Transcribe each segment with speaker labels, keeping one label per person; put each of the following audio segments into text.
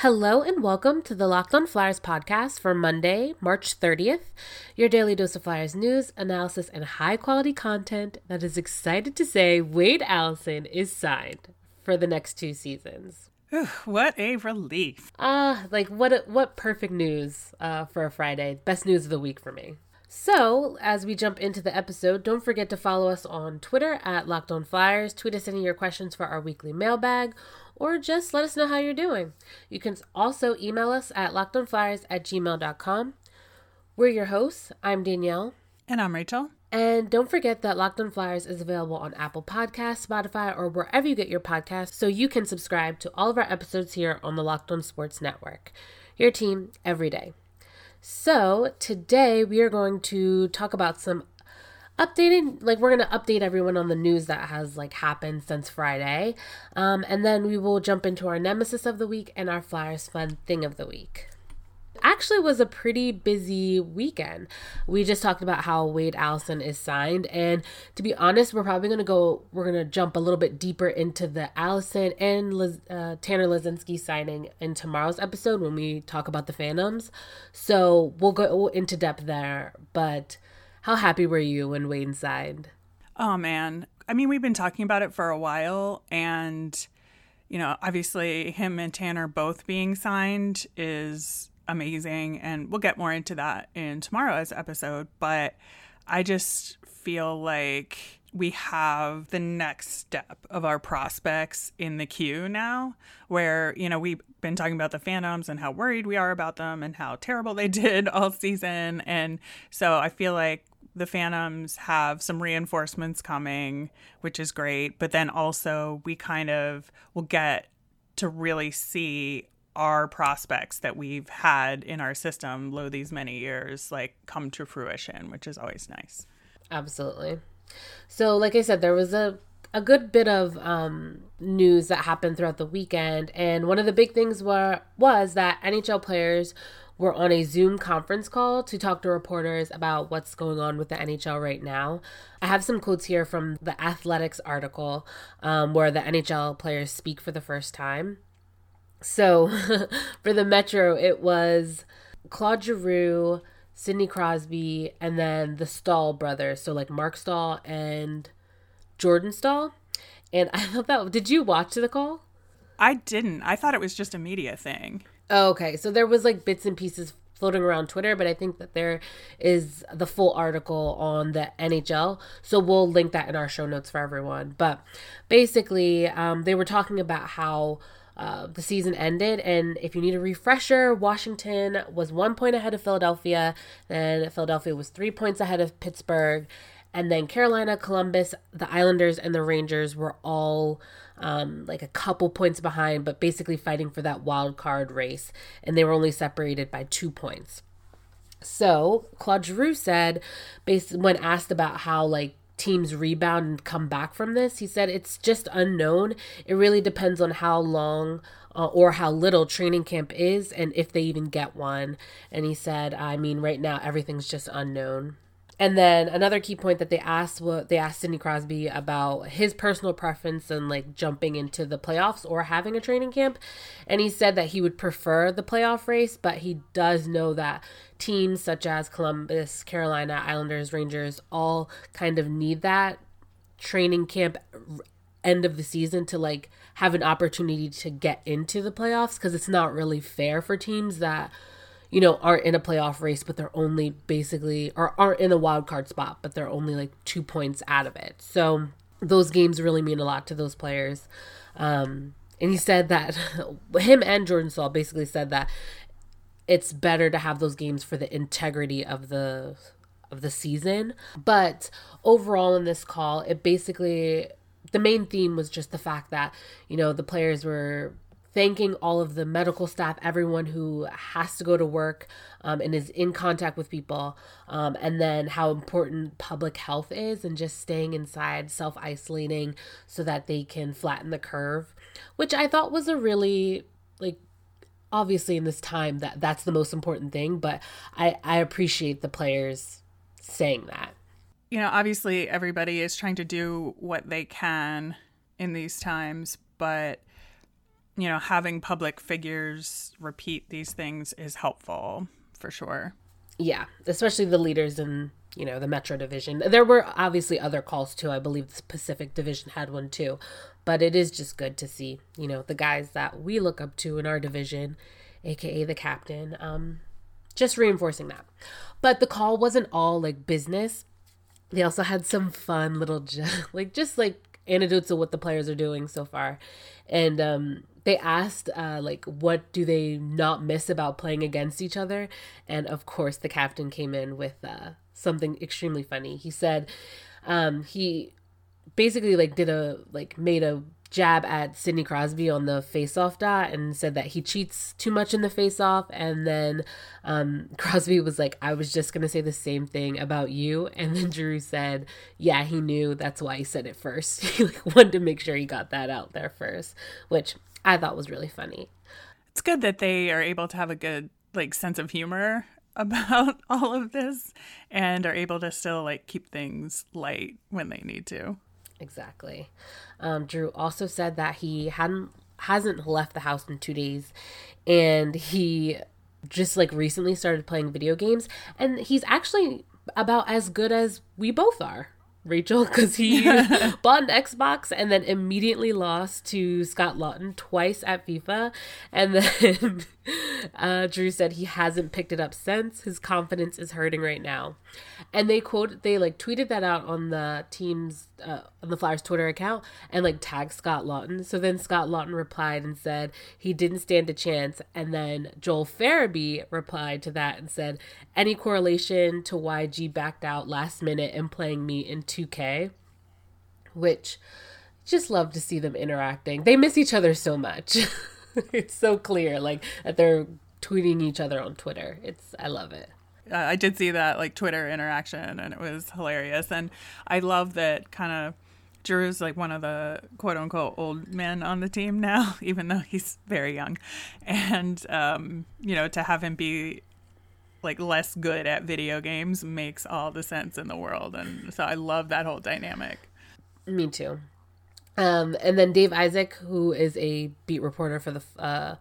Speaker 1: Hello and welcome to the Locked On Flyers podcast for Monday, March 30th. Your daily dose of Flyers news, analysis, and high quality content that is excited to say Wade Allison is signed for the next two seasons.
Speaker 2: what a relief.
Speaker 1: Ah, uh, like what a, what perfect news uh, for a Friday. Best news of the week for me. So, as we jump into the episode, don't forget to follow us on Twitter at Locked On Flyers. Tweet us any of your questions for our weekly mailbag or just let us know how you're doing. You can also email us at lockedonflyers at gmail.com. We're your hosts. I'm Danielle.
Speaker 2: And I'm Rachel.
Speaker 1: And don't forget that Locked On Flyers is available on Apple Podcasts, Spotify, or wherever you get your podcasts, so you can subscribe to all of our episodes here on the Locked On Sports Network. Your team every day. So, today we are going to talk about some updating like we're gonna update everyone on the news that has like happened since friday um, and then we will jump into our nemesis of the week and our flyers fun thing of the week actually was a pretty busy weekend. We just talked about how Wade Allison is signed, and to be honest, we're probably gonna go. We're gonna jump a little bit deeper into the Allison and Liz, uh, Tanner Laczynski signing in tomorrow's episode when we talk about the Phantoms. So we'll go into depth there, but how happy were you when Wade signed?
Speaker 2: Oh man. I mean, we've been talking about it for a while and you know, obviously him and Tanner both being signed is amazing and we'll get more into that in tomorrow's episode, but I just feel like we have the next step of our prospects in the queue now where you know we've been talking about the phantoms and how worried we are about them and how terrible they did all season and so i feel like the Phantoms have some reinforcements coming, which is great. But then also, we kind of will get to really see our prospects that we've had in our system low these many years like come to fruition, which is always nice.
Speaker 1: Absolutely. So, like I said, there was a a good bit of um, news that happened throughout the weekend, and one of the big things were was that NHL players were on a Zoom conference call to talk to reporters about what's going on with the NHL right now. I have some quotes here from the Athletic's article um, where the NHL players speak for the first time. So for the Metro, it was Claude Giroux, Sidney Crosby, and then the Staal brothers. So like Marc Staal and Jordan Staal. And I thought that, did you watch the call?
Speaker 2: I didn't. I thought it was just a media thing.
Speaker 1: Oh, okay. So there was like bits and pieces floating around Twitter, but I think that there is the full article on the NHL. So we'll link that in our show notes for everyone. But basically, um, they were talking about how. Uh, the season ended, and if you need a refresher, Washington was one point ahead of Philadelphia, then Philadelphia was three points ahead of Pittsburgh, and then Carolina, Columbus, the Islanders, and the Rangers were all um, like a couple points behind, but basically fighting for that wild card race. And they were only separated by two points. So Claude Giroux said, based when asked about how like teams rebound and come back from this, he said it's just unknown. It really depends on how long uh, or how little training camp is and if they even get one. And he said, I mean, right now everything's just unknown. And then another key point that they asked what they asked Sidney Crosby about his personal preference and like jumping into the playoffs or having a training camp. And he said that he would prefer the playoff race, but he does know that teams such as Columbus, Carolina, Islanders, Rangers all kind of need that training camp end of the season to like have an opportunity to get into the playoffs because it's not really fair for teams that you know, aren't in a playoff race, but they're only basically, or aren't in a wild card spot, but they're only like two points out of it. So those games really mean a lot to those players. Um, and he said that him and Jordan Staal basically said that it's better to have those games for the integrity of the of the season. But overall in this call, it basically the main theme was just the fact that, you know, the players were thanking all of the medical staff, everyone who has to go to work um, and is in contact with people, um, and then how important public health is and just staying inside, self isolating so that they can flatten the curve, which I thought was a really like obviously in this time that that's the most important thing but i i appreciate the players saying that.
Speaker 2: You know obviously everybody is trying to do what they can in these times but you know, having public figures repeat these things is helpful for sure.
Speaker 1: Yeah, especially the leaders in, you know, the Metro Division. There were obviously other calls too. I believe the Pacific Division had one too. But it is just good to see, you know, the guys that we look up to in our division, aka the captain, um, just reinforcing that. But the call wasn't all like business. They also had some fun little, like, just like anecdotes of what the players are doing so far. And um, they asked uh, like what do they not miss about playing against each other? And of course the captain came in with uh, something extremely funny. He said um, he basically like did a like made a jab at Sidney Crosby on the face-off dot and said that he cheats too much in the face-off. And then um, Crosby was like I was just to say the same thing about you. And then Drew said yeah he knew. That's why he said it first. He like wanted to make sure he got that out there first which I thought was really funny.
Speaker 2: It's good that they are able to have a good like sense of humor about all of this and are able to still like keep things light when they need to.
Speaker 1: Exactly. Um, Drew also said that he hadn't hasn't left the house in two days, and he just like recently started playing video games, and he's actually about as good as we both are. Rachel because he bought an Xbox and then immediately lost to Scott Laughton twice at FIFA. And then uh, Drew said he hasn't picked it up since. His confidence is hurting right now. And they quote, they like tweeted that out on the team's, uh, on the Flyers Twitter account and like tagged Scott Laughton. So then Scott Laughton replied and said he didn't stand a chance. And then Joel Farabee replied to that and said, any correlation to why G backed out last minute and playing me in 2K? Which just love to see them interacting. They miss each other so much. it's so clear, like that they're tweeting each other on Twitter. It's I love it.
Speaker 2: Uh, I did see that like Twitter interaction, and it was hilarious. And I love that kind of Drew's like one of the quote unquote old men on the team now, even though he's very young. And um, you know, to have him be like less good at video games makes all the sense in the world. And so I love that whole dynamic.
Speaker 1: Me too. Um, and then Dave Isaac, who is a beat reporter for the uh,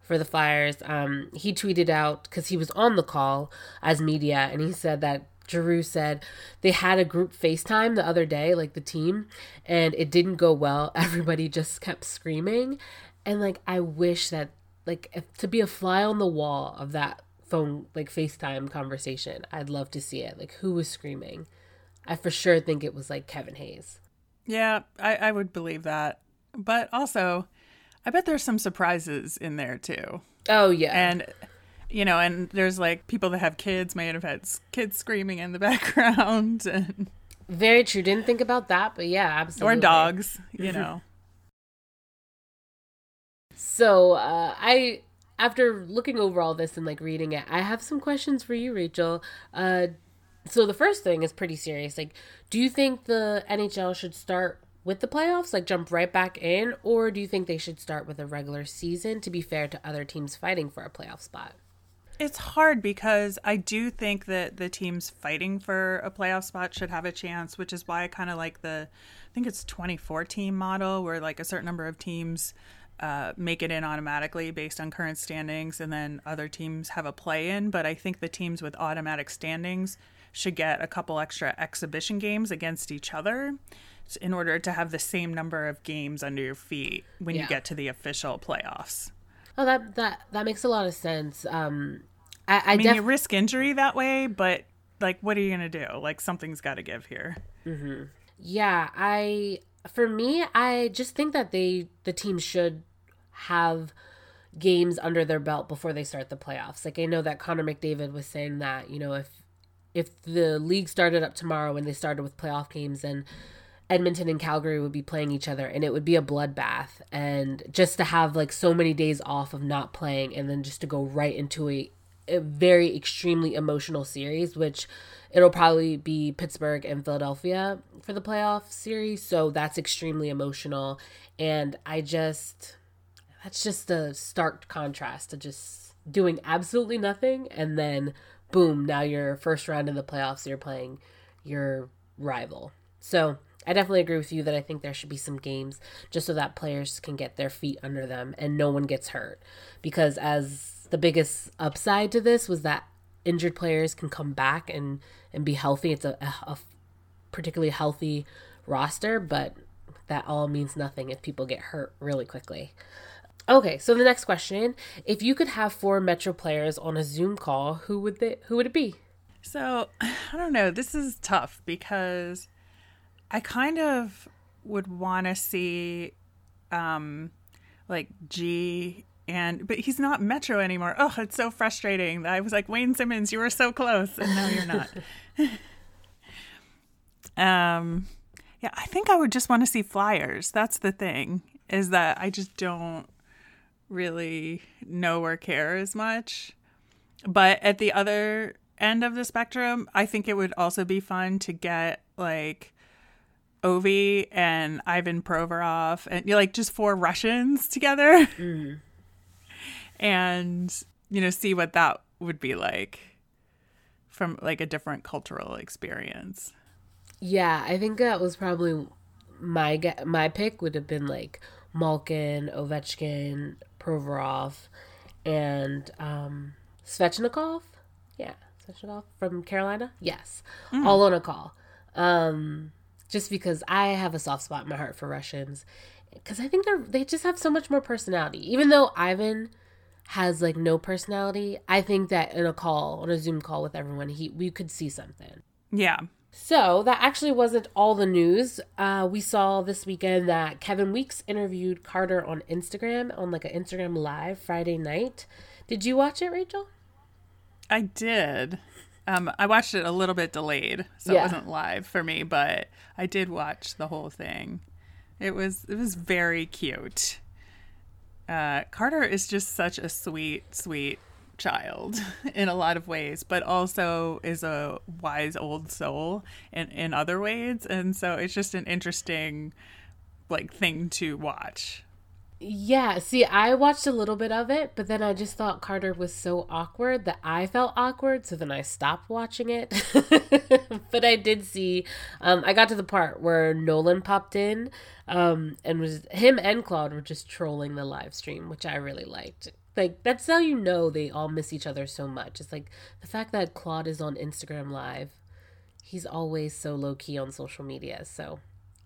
Speaker 1: for the Flyers, um, he tweeted out because he was on the call as media, and he said that Drew said they had a group FaceTime the other day, like the team, and it didn't go well. Everybody just kept screaming, and like I wish that like if, to be a fly on the wall of that phone like FaceTime conversation. I'd love to see it. Like who was screaming? I for sure think it was like Kevin Hayes.
Speaker 2: Yeah, I, I would believe that. But also, I bet there's some surprises in there too.
Speaker 1: Oh yeah.
Speaker 2: And you know, and there's like people that have kids may have had kids screaming in the background and
Speaker 1: very true. Didn't think about that, but yeah, absolutely.
Speaker 2: Or dogs, you know.
Speaker 1: so uh, I after looking over all this and like reading it, I have some questions for you, Rachel. Uh, so the first thing is pretty serious. Like, do you think the NHL should start with the playoffs, like jump right back in, or do you think they should start with a regular season to be fair to other teams fighting for a playoff spot?
Speaker 2: It's hard because I do think that the teams fighting for a playoff spot should have a chance, which is why I kind of like the, I think it's 24 team model where like a certain number of teams uh, make it in automatically based on current standings, and then other teams have a play in. But I think the teams with automatic standings should get a couple extra exhibition games against each other in order to have the same number of games under your feet when yeah. you get to the official playoffs.
Speaker 1: Oh, that that that makes a lot of sense. Um, I, I,
Speaker 2: I mean, def- you risk injury that way, but like, what are you gonna do? Like, something's got to give here.
Speaker 1: Mm-hmm. Yeah, I for me, I just think that they the team should have games under their belt before they start the playoffs. Like I know that Connor McDavid was saying that, you know, if if the league started up tomorrow and they started with playoff games and Edmonton and Calgary would be playing each other and it would be a bloodbath. And just to have like so many days off of not playing and then just to go right into a, a very extremely emotional series which it'll probably be Pittsburgh and Philadelphia for the playoff series. So that's extremely emotional. And I just that's just a stark contrast to just doing absolutely nothing and then boom now you're first round in the playoffs you're playing your rival so I definitely agree with you that I think there should be some games just so that players can get their feet under them and no one gets hurt. Because as the biggest upside to this was that injured players can come back and and be healthy. It's a, a, a particularly healthy roster, but that all means nothing if people get hurt really quickly. Okay, so the next question, if you could have four Metro players on a Zoom call, who would they who would it be?
Speaker 2: So, I don't know. This is tough because I kind of would want to see um like G and but he's not Metro anymore. Oh, it's so frustrating. I was like Wayne Simmonds, you were so close and now you're not. um yeah, I think I would just want to see flyers. That's the thing. Is that I just don't really know or care as much. But at the other end of the spectrum, I think it would also be fun to get like Ovi and Ivan Provorov and you know, like just four Russians together. Mm. and you know see what that would be like from like a different cultural experience.
Speaker 1: Yeah, I think that was probably my my pick would have been like Malkin, Ovechkin, Provorov, and um, Svechnikov. Yeah, Svechnikov from Carolina. Yes, mm. all on a call. Um, just because I have a soft spot in my heart for Russians, because I think they're they just have so much more personality. Even though Ivan has like no personality, I think that in a call on a Zoom call with everyone, he we could see something.
Speaker 2: Yeah,
Speaker 1: so that actually wasn't all the news. Uh, we saw this weekend that Kevin Weekes interviewed Carter on Instagram on like an Instagram live Friday night. Did you watch it, Rachel?
Speaker 2: I did. Um, I watched it a little bit delayed, so yeah. it wasn't live for me, but I did watch the whole thing. It was it was very cute. Uh, Carter is just such a sweet, sweet child in a lot of ways, but also is a wise old soul in, in other ways. And so it's just an interesting like thing to watch.
Speaker 1: Yeah, see, I watched a little bit of it, but then I just thought Carter was so awkward that I felt awkward, so then I stopped watching it. but I did see, um, I got to the part where Nolan popped in, um, and was him and Claude were just trolling the live stream, which I really liked. Like that's how you know they all miss each other so much. It's like the fact that Claude is on Instagram live. He's always so low key on social media. So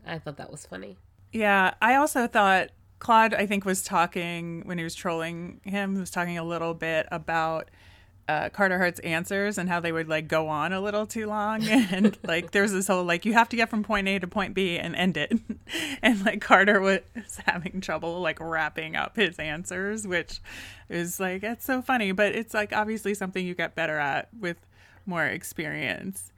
Speaker 1: I thought that was funny.
Speaker 2: Yeah, I also thought Claude I think was talking when he was trolling him was talking a little bit about uh, Carter Hart's answers and how they would like go on a little too long. And like there's this whole like you have to get from point A to point B and end it. And like Carter was having trouble like wrapping up his answers which is like it's so funny. But it's like obviously something you get better at with more experience.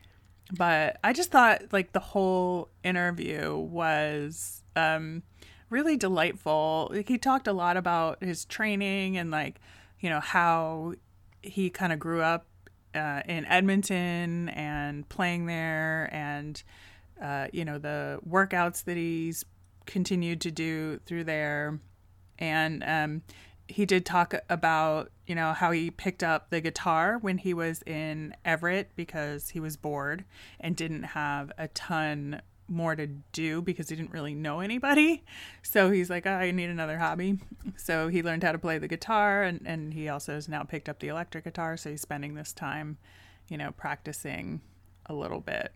Speaker 2: But I just thought like the whole interview was um really delightful. Like he talked a lot about his training and like you know how he kind of grew up uh, in Edmonton and playing there, and uh, you know the workouts that he's continued to do through there, and um, he did talk about you know how he picked up the guitar when he was in Everett because he was bored and didn't have a ton more to do because he didn't really know anybody. So he's like, oh, I need another hobby. So he learned how to play the guitar and, and he also has now picked up the electric guitar. So he's spending this time, you know, practicing a little bit.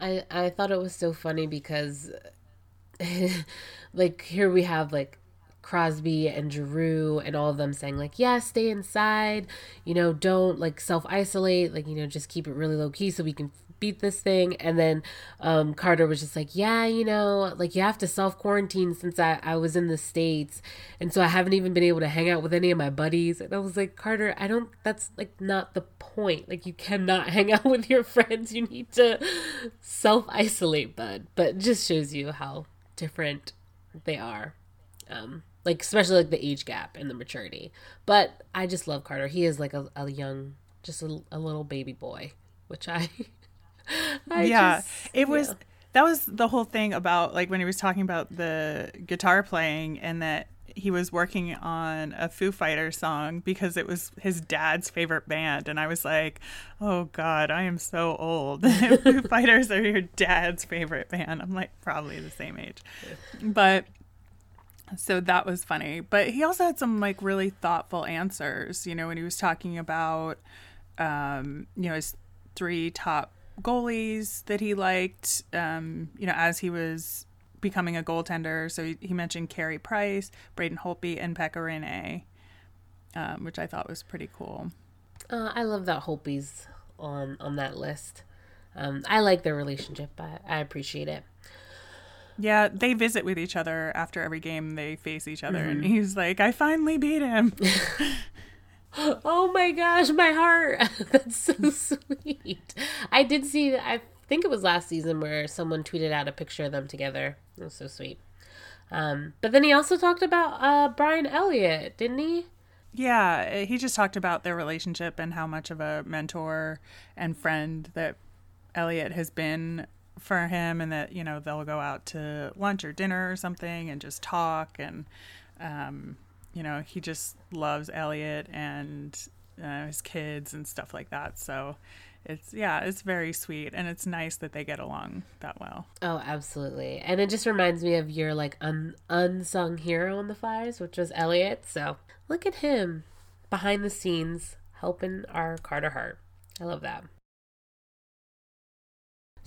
Speaker 1: I, I thought it was so funny because like here we have like Crosby and Giroux and all of them saying like, yeah, stay inside, you know, don't like self isolate, like, you know, just keep it really low key so we can beat this thing. And then um, Carter was just like, yeah, you know, like you have to self quarantine since I, I was in the States. And so I haven't even been able to hang out with any of my buddies. And I was like, Carter, I don't, that's like not the point. Like you cannot hang out with your friends. You need to self isolate, bud. But just shows you how different they are. Um, like especially like the age gap and the maturity. But I just love Carter. He is like a, a young, just a, a little baby boy, which I
Speaker 2: I yeah, just, it was. Yeah. That was the whole thing about like when he was talking about the guitar playing and that he was working on a Foo Fighter song because it was his dad's favorite band. And I was like, oh God, I am so old. Foo Fighters are your dad's favorite band. I'm like, probably the same age. But so that was funny. But he also had some like really thoughtful answers, you know, when he was talking about, um, you know, his three top goalies that he liked, um, you know, as he was becoming a goaltender. So he, he mentioned Carey Price, Braden Holtby, and Pekka Rinne, um, which I thought was pretty cool.
Speaker 1: Uh, I love that Holtby's on on that list. Um, I like their relationship. I, I appreciate it.
Speaker 2: Yeah, they visit with each other after every game. They face each other, mm-hmm. and he's like, "I finally beat him."
Speaker 1: oh my gosh, my heart! That's so sweet. I did see. I think it was last season where someone tweeted out a picture of them together. It was so sweet. Um, but then he also talked about uh, Brian Elliott, didn't he?
Speaker 2: Yeah, he just talked about their relationship and how much of a mentor and friend that Elliott has been for him, and that you know they'll go out to lunch or dinner or something and just talk. And um, you know he just loves Elliott and uh, his kids and stuff like that. So it's yeah, it's very sweet and it's nice that they get along that well.
Speaker 1: Oh, absolutely. And it just reminds me of your like un- unsung hero in the Flyers, which was Elliott So, look at him behind the scenes helping our Carter Hart. I love that.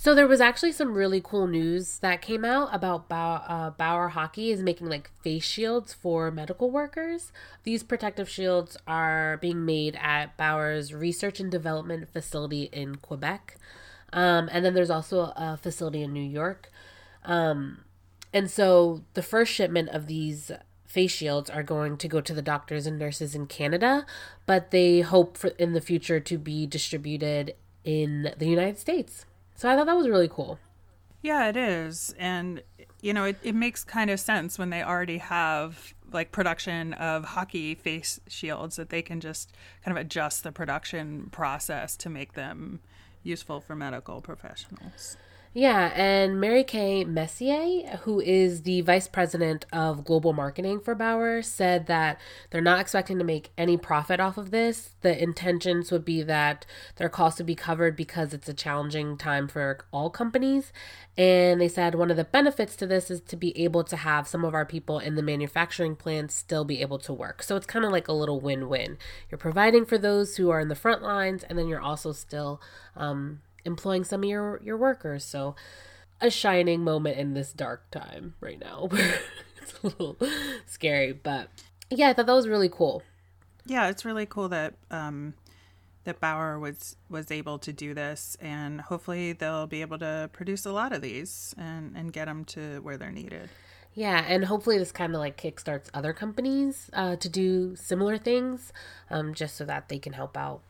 Speaker 1: So there was actually some really cool news that came out about Bauer, uh, Bauer Hockey is making like face shields for medical workers. These protective shields are being made at Bauer's research and development facility in Quebec, um, and then there's also a facility in New York. Um, and so the first shipment of these face shields are going to go to the doctors and nurses in Canada, but they hope for in the future to be distributed in the United States. So I thought that was really cool.
Speaker 2: Yeah, it is. And, you know, it, it makes kind of sense when they already have like production of hockey face shields that they can just kind of adjust the production process to make them useful for medical professionals.
Speaker 1: Yeah, and Mary Kay Messier, who is the vice president of global marketing for Bauer, said that they're not expecting to make any profit off of this. The intentions would be that their costs would be covered because it's a challenging time for all companies. And they said one of the benefits to this is to be able to have some of our people in the manufacturing plants still be able to work. So it's kind of like a little win win. You're providing for those who are in the front lines, and then you're also still um, employing some of your your workers. So a shining moment in this dark time right now. it's a little scary, but yeah, I thought that was really cool.
Speaker 2: Yeah, it's really cool that um that Bauer was was able to do this and hopefully they'll be able to produce a lot of these and and get them to where they're needed.
Speaker 1: Yeah, and hopefully this kind of like kickstarts other companies uh, to do similar things, um, just so that they can help out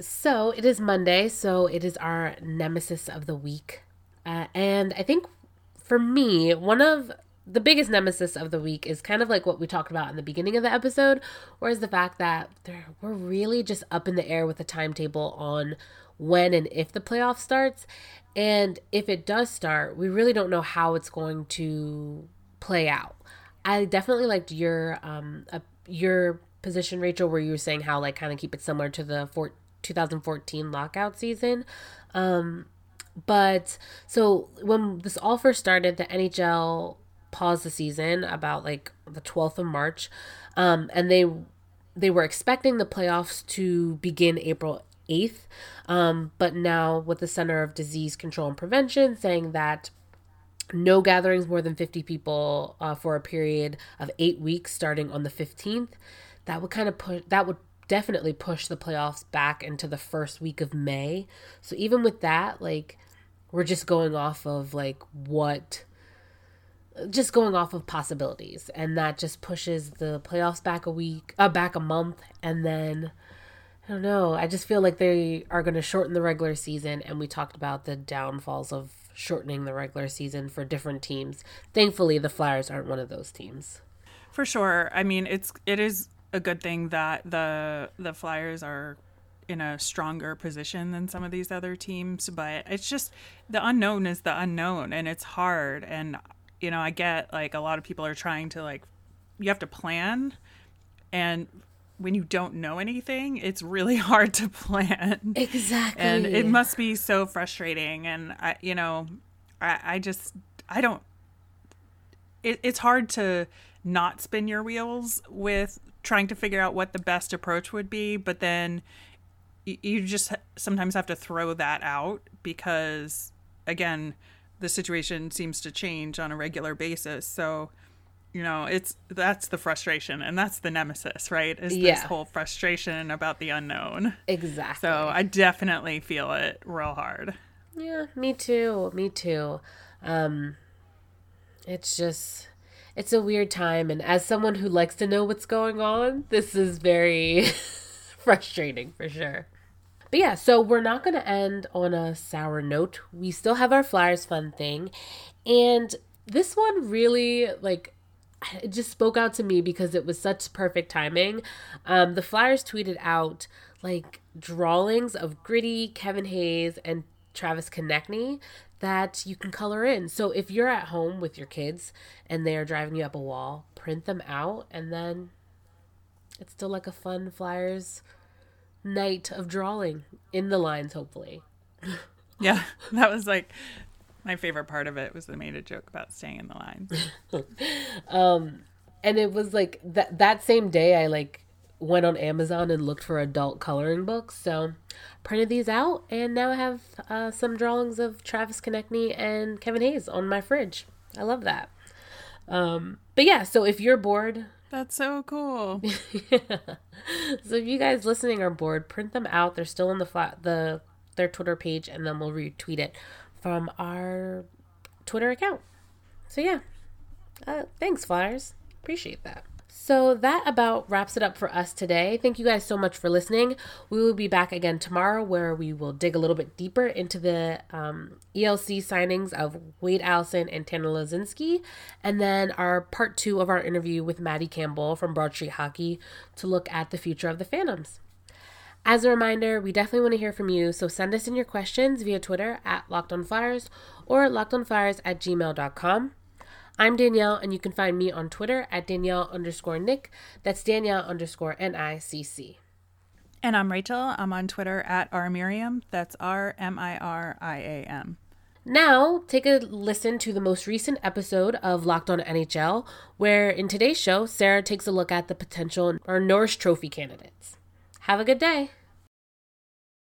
Speaker 1: so it is Monday, so it is our nemesis of the week. Uh, and I think for me, one of the biggest nemesis of the week is kind of like what we talked about in the beginning of the episode, whereas the fact that we're really just up in the air with the timetable on when and if the playoff starts. And if it does start, we really don't know how it's going to play out. I definitely liked your um uh, your position, Rachel, where you were saying how like kind of keep it similar to the 14 2014 lockout season. Um, but so when this all first started, the NHL paused the season about like the 12th of March. Um, and they they were expecting the playoffs to begin April 8th. Um, but now with the Center of Disease Control and Prevention saying that no gatherings more than 50 people uh, for a period of eight weeks starting on the 15th that would kind of put that would definitely push the playoffs back into the first week of May. So even with that, like we're just going off of like what just going off of possibilities and that just pushes the playoffs back a week uh, back a month and then I don't know. I just feel like they are going to shorten the regular season and we talked about the downfalls of shortening the regular season for different teams. Thankfully, the Flyers aren't one of those teams.
Speaker 2: For sure. I mean, it's it is a good thing that the the Flyers are in a stronger position than some of these other teams, but it's just the unknown is the unknown and it's hard and you know, I get like a lot of people are trying to like you have to plan and when you don't know anything, it's really hard to plan.
Speaker 1: Exactly.
Speaker 2: And it must be so frustrating. And I, you know, I, I just, I don't, it, it's hard to not spin your wheels with trying to figure out what the best approach would be. But then you, just sometimes have to throw that out because, again, the situation seems to change on a regular basis. So, you know it's that's the frustration and that's the nemesis right is
Speaker 1: Yeah.
Speaker 2: this whole frustration about the unknown
Speaker 1: exactly.
Speaker 2: so i definitely feel it real hard
Speaker 1: Yeah, me too. Me too. Um it's just it's a weird time and as someone who likes to know what's going on, this is very frustrating for sure. But yeah, so we're not going to end on a sour note. We still have our Flyers fun thing. And this one really like it just spoke out to me because it was such perfect timing. Um, the Flyers tweeted out like drawings of Gritty, Kevin Hayes, and Travis Konecny that you can color in. So if you're at home with your kids and they are driving you up a wall, print them out, and then it's still like a fun Flyers night of drawing in the lines, hopefully.
Speaker 2: yeah that was like my favorite part of it was they made a joke about staying in the line um,
Speaker 1: and it was like that that same day I like went on Amazon and looked for adult coloring books. So printed these out, and now I have uh, some drawings of Travis Konecny and Kevin Hayes on my fridge. I love that. Um, but yeah, so if you're bored,
Speaker 2: that's so cool
Speaker 1: so if you guys listening are bored, print them out. They're still on the flat the their Twitter page, and then we'll retweet it from our Twitter account. So yeah, uh, thanks Flyers, appreciate that. So that about wraps it up for us today. Thank you guys so much for listening. We will be back again tomorrow where we will dig a little bit deeper into the um, ELC signings of Wade Allison and Tanner Laczynski, and then our part two of our interview with Maddie Campbell from Broad Street Hockey to look at the future of the Phantoms. As a reminder, we definitely want to hear from you, so send us in your questions via Twitter at Locked On Flyers or lockedonflyers at gmail.com. I'm Danielle, and you can find me on Twitter at Danielle underscore Nick. That's Danielle underscore N I C C.
Speaker 2: and i'm rachel i'm on twitter at rmiriam that's r-m-i-r-i-a-m
Speaker 1: Now, take a listen to the most recent episode of Locked On NHL, where in today's show, Sarah takes a look at the potential or Norris Trophy candidates. Have a good day.